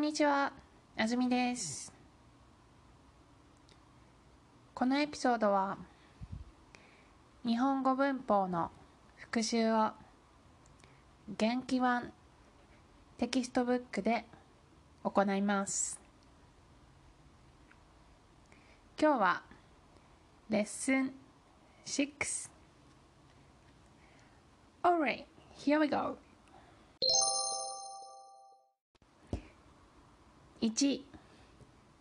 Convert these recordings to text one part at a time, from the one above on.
んにちは、あずみです。このエピソードは、日本語文法の復習を元気ワンテキストブックで行います。今日はレッスン6 Alright, here we go. 1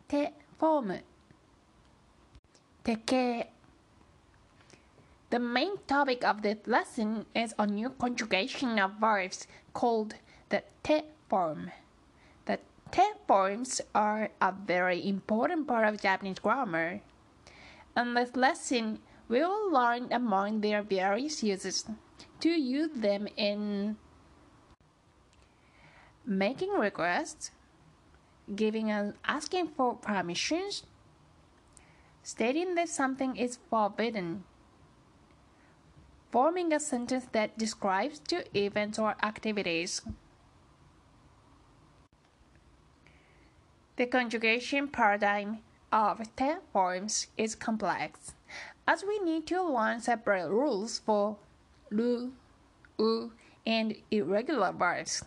手フォーム手形 The main topic of this lesson is a new conjugation of verbs called the te form. The te forms are a very important part of Japanese grammar. In this lesson, we will learn among their various uses to use them in making requests, giving and asking for permissions, stating that something is forbidden, forming a sentence that describes two events or activities. The conjugation paradigm of te forms is complex, as we need to learn separate rules for ru, u, and irregular verbs.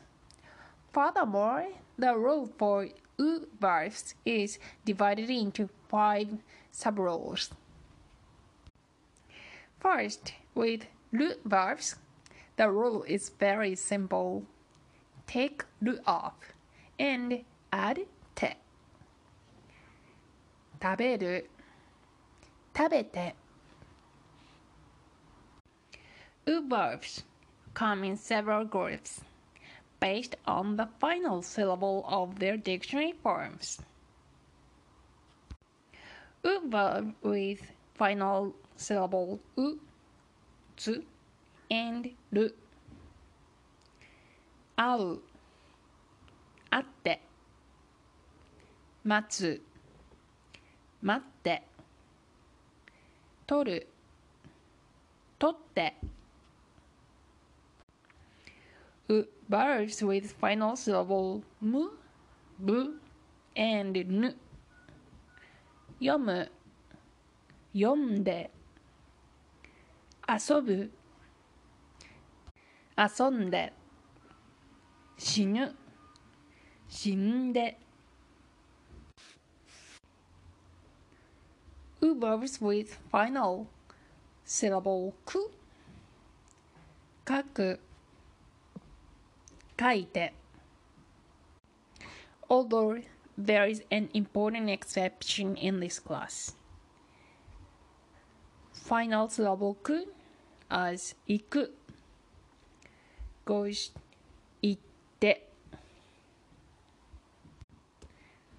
Furthermore, the rule for U verbs is divided into five subroles. First, with ru verbs, the rule is very simple. Take Lu off and add te. 食べる食べて U verbs come in several groups. Based on the final syllable of their dictionary forms. U verb with final syllable u, zu, and ru. 会う会って待つ待って取る取って U verbs with final syllable mu, bu, and nu. 読む読んで遊ぶ遊んで死ぬ死んで U verbs with final syllable ku 書く kaite. Although there is an important exception in this class. Final syllable ku as iku goes itte.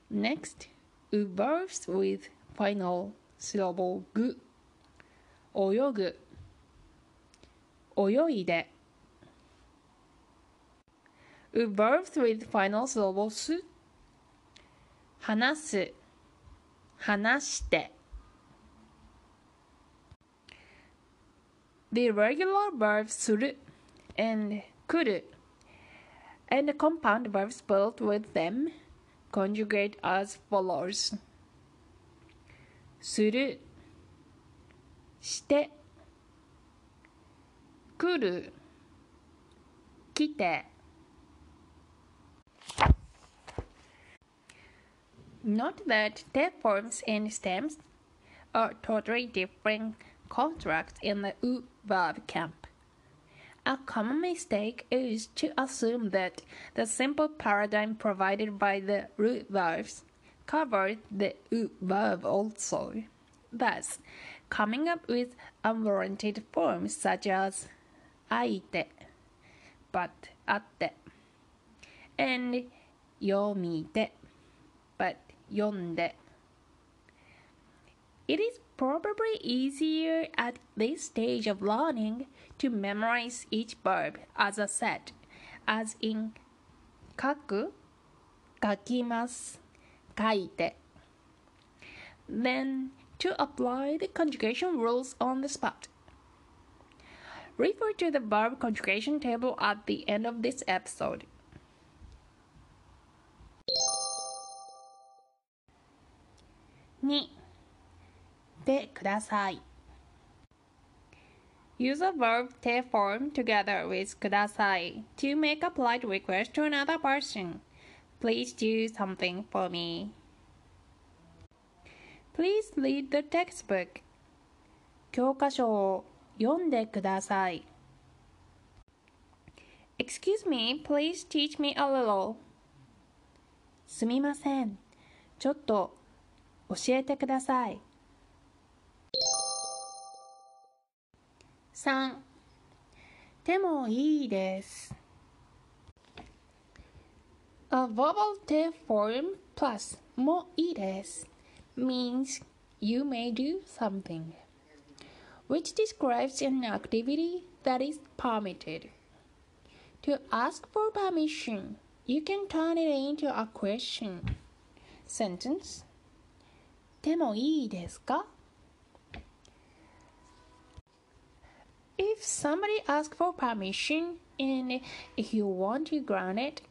Next, u verbs with final syllable gu. Oyogu. Oyoide 泳いで U verbs with final syllable す話す話して The regular verbs する and 来る and the compound verbs spelled with them conjugate as follows するして来る来て Note that te forms and stems are totally different constructs in the u verb camp. A common mistake is to assume that the simple paradigm provided by the ru verbs covered the u verb also. Thus, coming up with unwarranted forms such as aite, but atte, and yomite yonde. It is probably easier at this stage of learning to memorize each verb as a set, as in kaku, kakimasu, kaite. Then to apply the conjugation rules on the spot. Refer to the verb conjugation table at the end of this episode. 2でください Use a verb te form together with ください to make a polite request to another person. Please do something for me. Please read the textbook. 教科書を読んでください。Excuse me, please teach me a little. すみません。ちょっと教えてください。3でもいいです。A vowel te form plus もいいです means you may do something which describes an activity that is permitted. To ask for permission, you can turn it into a question. Sentence if somebody asks for permission and if you want to grant it,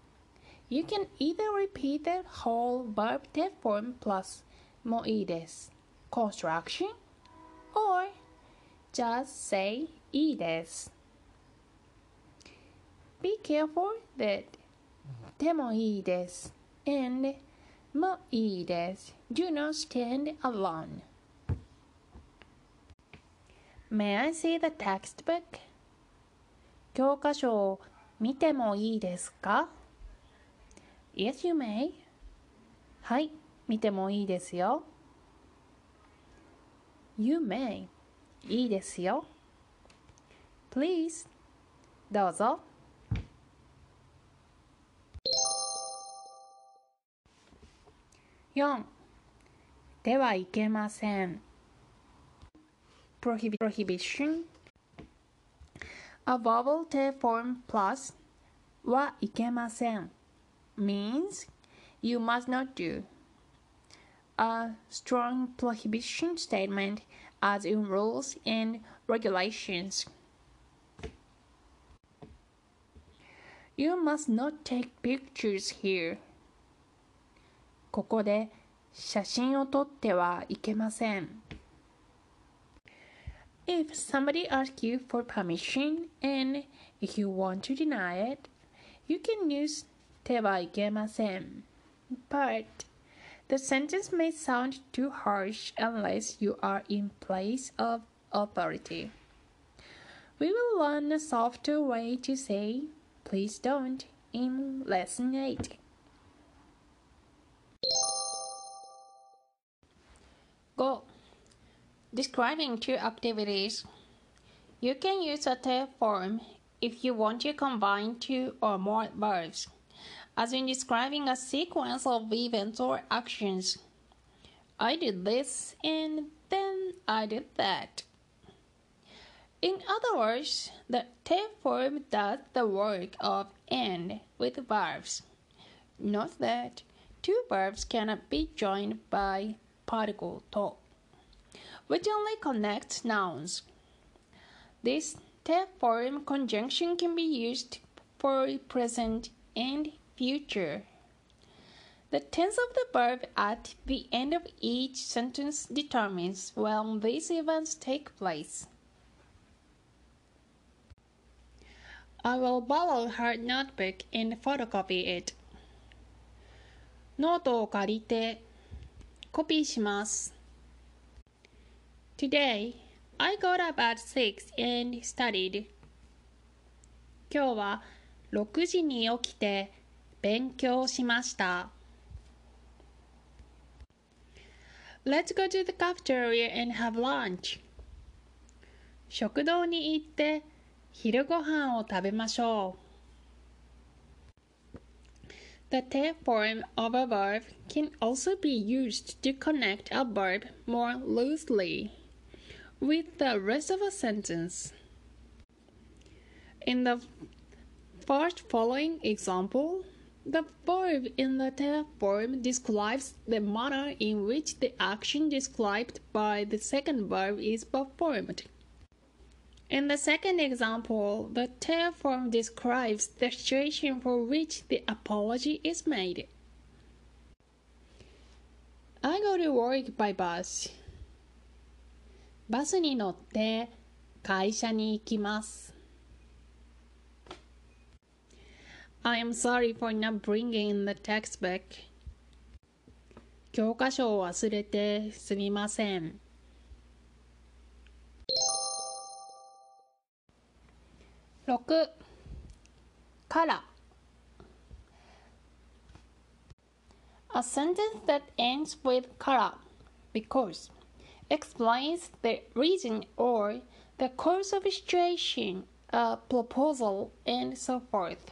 you can either repeat the whole verb te form plus もいいです construction or just say いいです Be careful that でもいいです and もいいです do not stand alone May I see the textbook? 教科書を見てもいいですか ?Yes, you may. はい、見てもいいですよ。You may. いいですよ。Please. どうぞ。4ではいけません prohibition. A vowel te form plus. はいけません means. You must not do. A strong prohibition statement as in rules and regulations. You must not take pictures here. ここで写真を撮ってはいけません。if somebody asks you for permission and if you want to deny it, you can use てはいけません. But the sentence may sound too harsh unless you are in place of authority. We will learn a softer way to say please don't in lesson 8. Describing two activities. You can use a te form if you want to combine two or more verbs, as in describing a sequence of events or actions. I did this and then I did that. In other words, the te form does the work of and with verbs. Note that two verbs cannot be joined by particle to which only connects nouns. This te form conjunction can be used for present and future. The tense of the verb at the end of each sentence determines when these events take place. I will borrow her notebook and photocopy it. ノートを借りてコピーします。 Today, I got up at 6 and studied. 今日は6時に起きて勉強しました。Let's go to the cafeteria and have lunch. 食堂に行って昼ご飯を食べましょう。The te form of a verb can also be used to connect a verb more loosely with the rest of a sentence. In the first following example, the verb in the te form describes the manner in which the action described by the second verb is performed. In the second example, the te form describes the situation for which the apology is made. I go to work by bus. バスに乗って会社に行きます。I am sorry for not bringing the textbook. 教科書を忘れてすみません。6から A sentence that ends with kara because explains the reason or the course of a situation, a proposal, and so forth.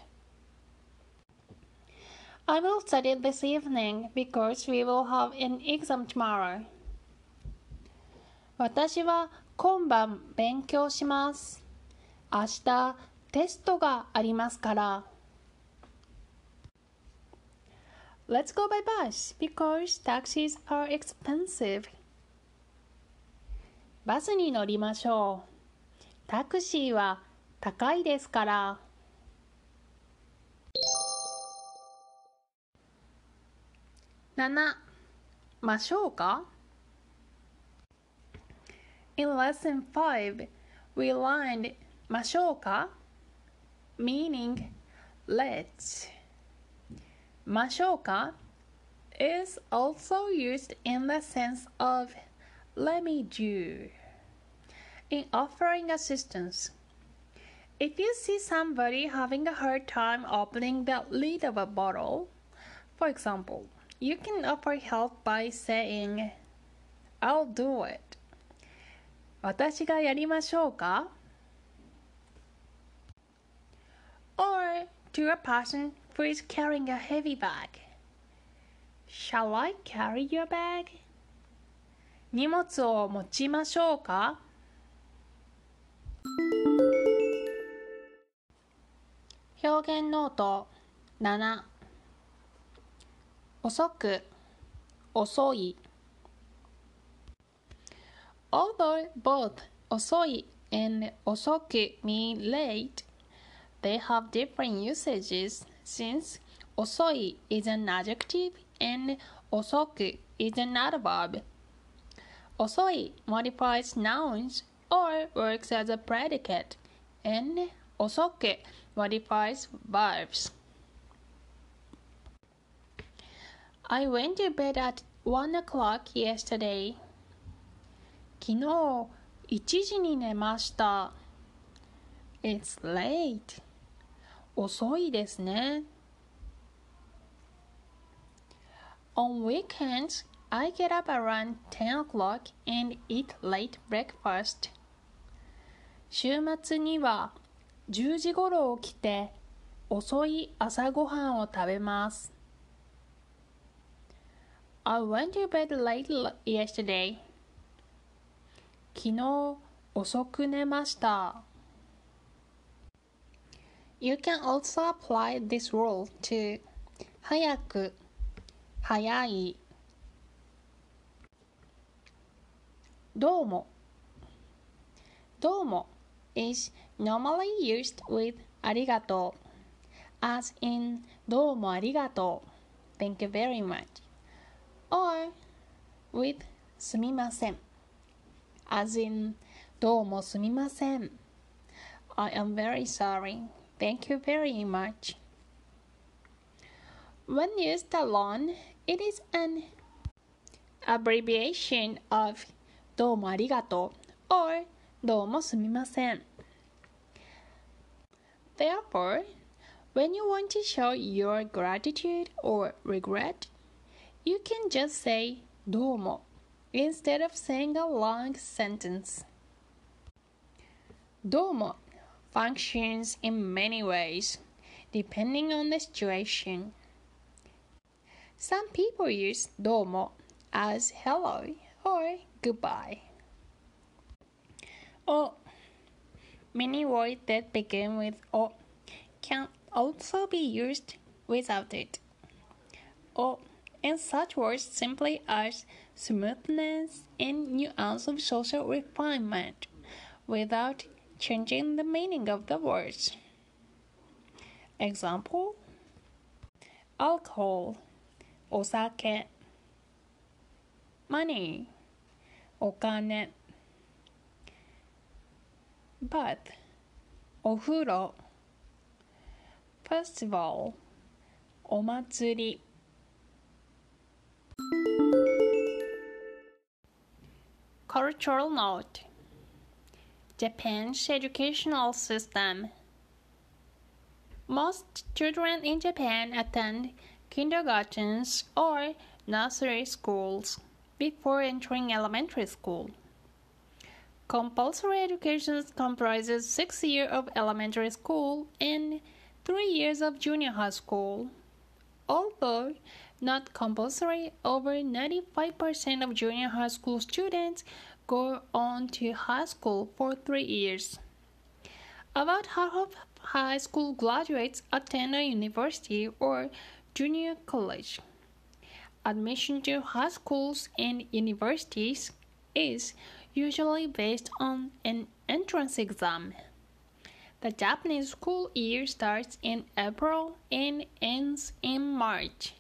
I will study this evening because we will have an exam tomorrow. 私は今晩勉強します。明日テストがありますから。Let's go by bus because taxis are expensive. バスに乗りましょう。タクシーは高いですから。7. ましょうか In lesson 5, we learned ましょうか meaning let's. Mashoka is also used in the sense of let me do in offering assistance. If you see somebody having a hard time opening the lid of a bottle, for example, you can offer help by saying, I'll do it. 私がやりましょうか Or to a person who is carrying a heavy bag. Shall I carry your bag? 荷物を持ちましょうか表現ノート7遅く遅い Although both 遅い and 遅く mean late, they have different usages since osoi is an adjective and osoku is an adverb. Osoi modifies nouns or works as a predicate, and osoku modifies verbs. I went to bed at 1 o'clock yesterday. 昨日1時に寝ました。It's late. 遅いですね。On weekends, I get up around 10 o'clock and eat late breakfast. 週末には10時頃起きて遅い朝ごはんを食べます。I went to bed late yesterday. 昨日遅く寝ました。You can also apply this rule to 早く、早い。Domo. Domo is normally used with arigato, as in domo arigato, thank you very much, or with sumimasen, as in domo sumimasen, I am very sorry, thank you very much. When used alone, it is an abbreviation of どうもありがとう or どうもすみません。Therefore, when you want to show your gratitude or regret, you can just say どうも instead of saying a long sentence. どうも functions in many ways, depending on the situation. Some people use domo as hello or goodbye. Or many words that begin with o can also be used without it. Or and such words simply as smoothness and nuance of social refinement without changing the meaning of the words. Example Alcohol, osake. money お金 bath お風呂 festival お祭り Cultural note Japan's educational system Most children in Japan attend kindergartens or nursery schools before entering elementary school. Compulsory education comprises six years of elementary school and three years of junior high school. Although not compulsory, over 95% of junior high school students go on to high school for three years. About half of high school graduates attend a university or junior college. Admission to high schools and universities is usually based on an entrance exam. The Japanese school year starts in April and ends in March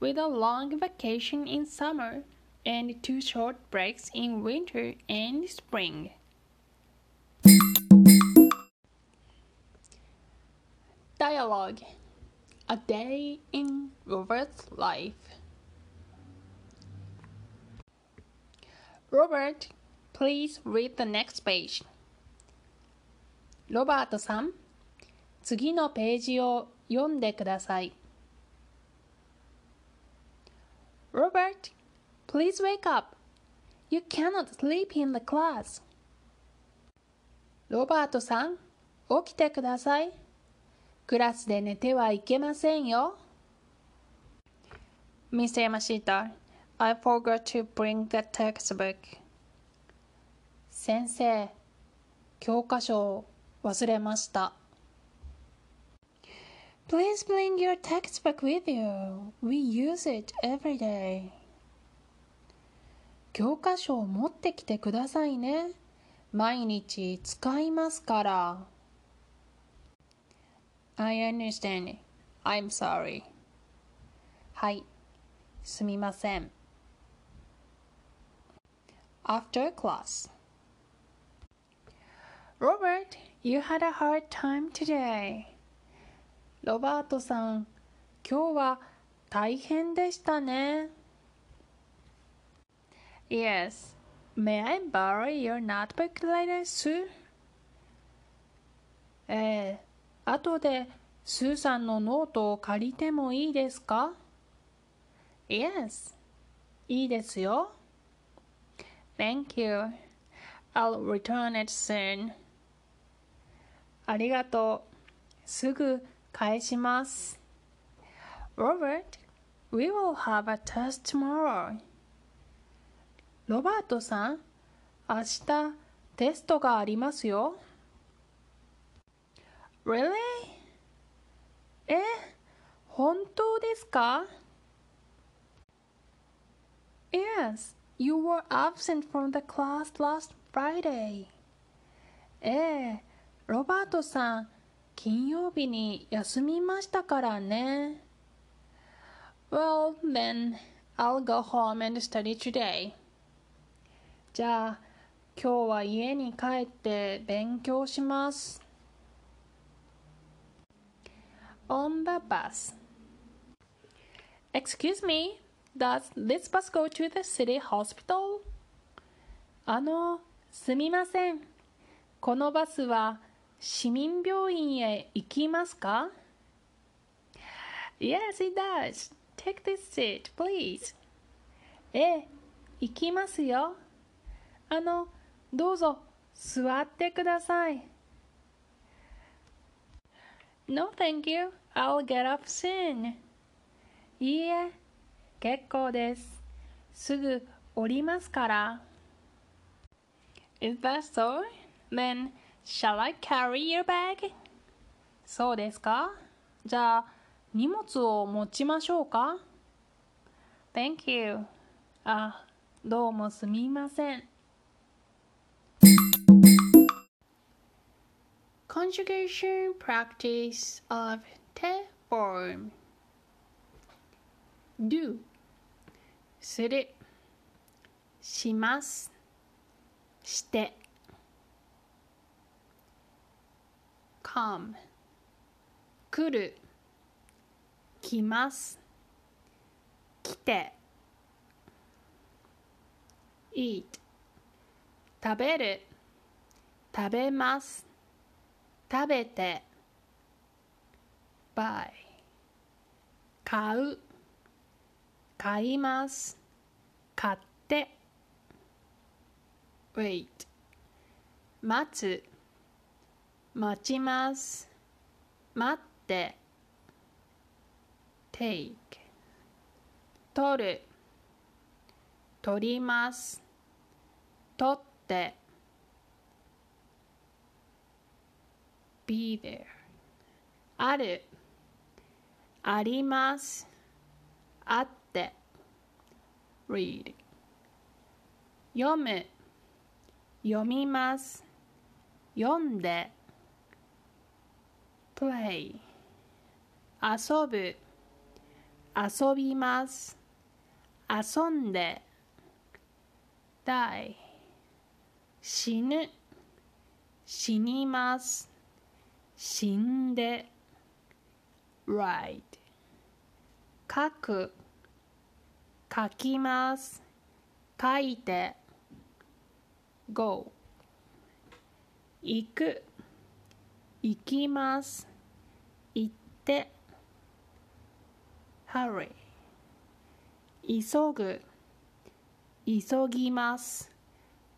with a long vacation in summer and two short breaks in winter and spring. Dialogue A Day in Robert's Life Robert, please read the next page. ロバートさん、次のページを読んでください。Robert, please wake up. You cannot sleep in the class. ロバートさん、起きてください。クラスで寝てはいけませんよ。Mr. Yamashita, I forgot to bring the textbook. 先生、教科書を忘れました。Please bring your textbook with you. We use it every day. 教科書を持ってきてくださいね。毎日使いますから。I understand. I'm sorry. はい。すみません。After class. Robert, you had a hard time today. ロバートさん、今日は大変でしたね。Yes. May I borrow your notebook later, Sue? ええ、後でスーさんのノートを借りてもいいですか ?Yes. いいですよ。Thank you. I'll return it soon. ありがとう。すぐ返します。Robert, we will have a test tomorrow. ロバートさん、明日テストがありますよ。Really? え、本当ですか Yes, you were absent from the class last Friday. ええ、ロバートさん、金曜日に休みましたからね。Well, then, I'll go home and study today. じゃあ、今日は家に帰って勉強します。On the bus. Excuse me, does this bus go to the city hospital? あの、すみません。このバスは市民病院へ行きますか ?Yes, it does. Take this seat, please. ええ、行きますよ。あの、どうぞ座ってください。No, thank you. I'll get off soon. いいえ、結構です。すぐ降りますから。Is that so? Then Shall I carry your bag? そうですかじゃあ、荷物を持ちましょうか ?Thank you. あ、どうもすみません。Conjugation practice of te form do する。します。して。come 来る。来ます。来て。eat 食べる。食べます。食べて。buy 買う。買います。買って。Wait 待つ。待ちます。待って。take 取る。取ります。取って。be there ある。あります。あって read. 読む。読みます。読んで。play. 遊ぶ。遊びます。遊んで。die. 死ぬ。死にます。死んで。write. 書く。書きます。書いて。go 行く。行きます。行って。hurry 急ぐ。急ぎます。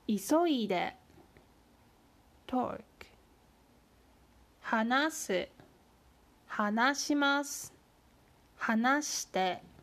急いで。talk 話す。話します。話して。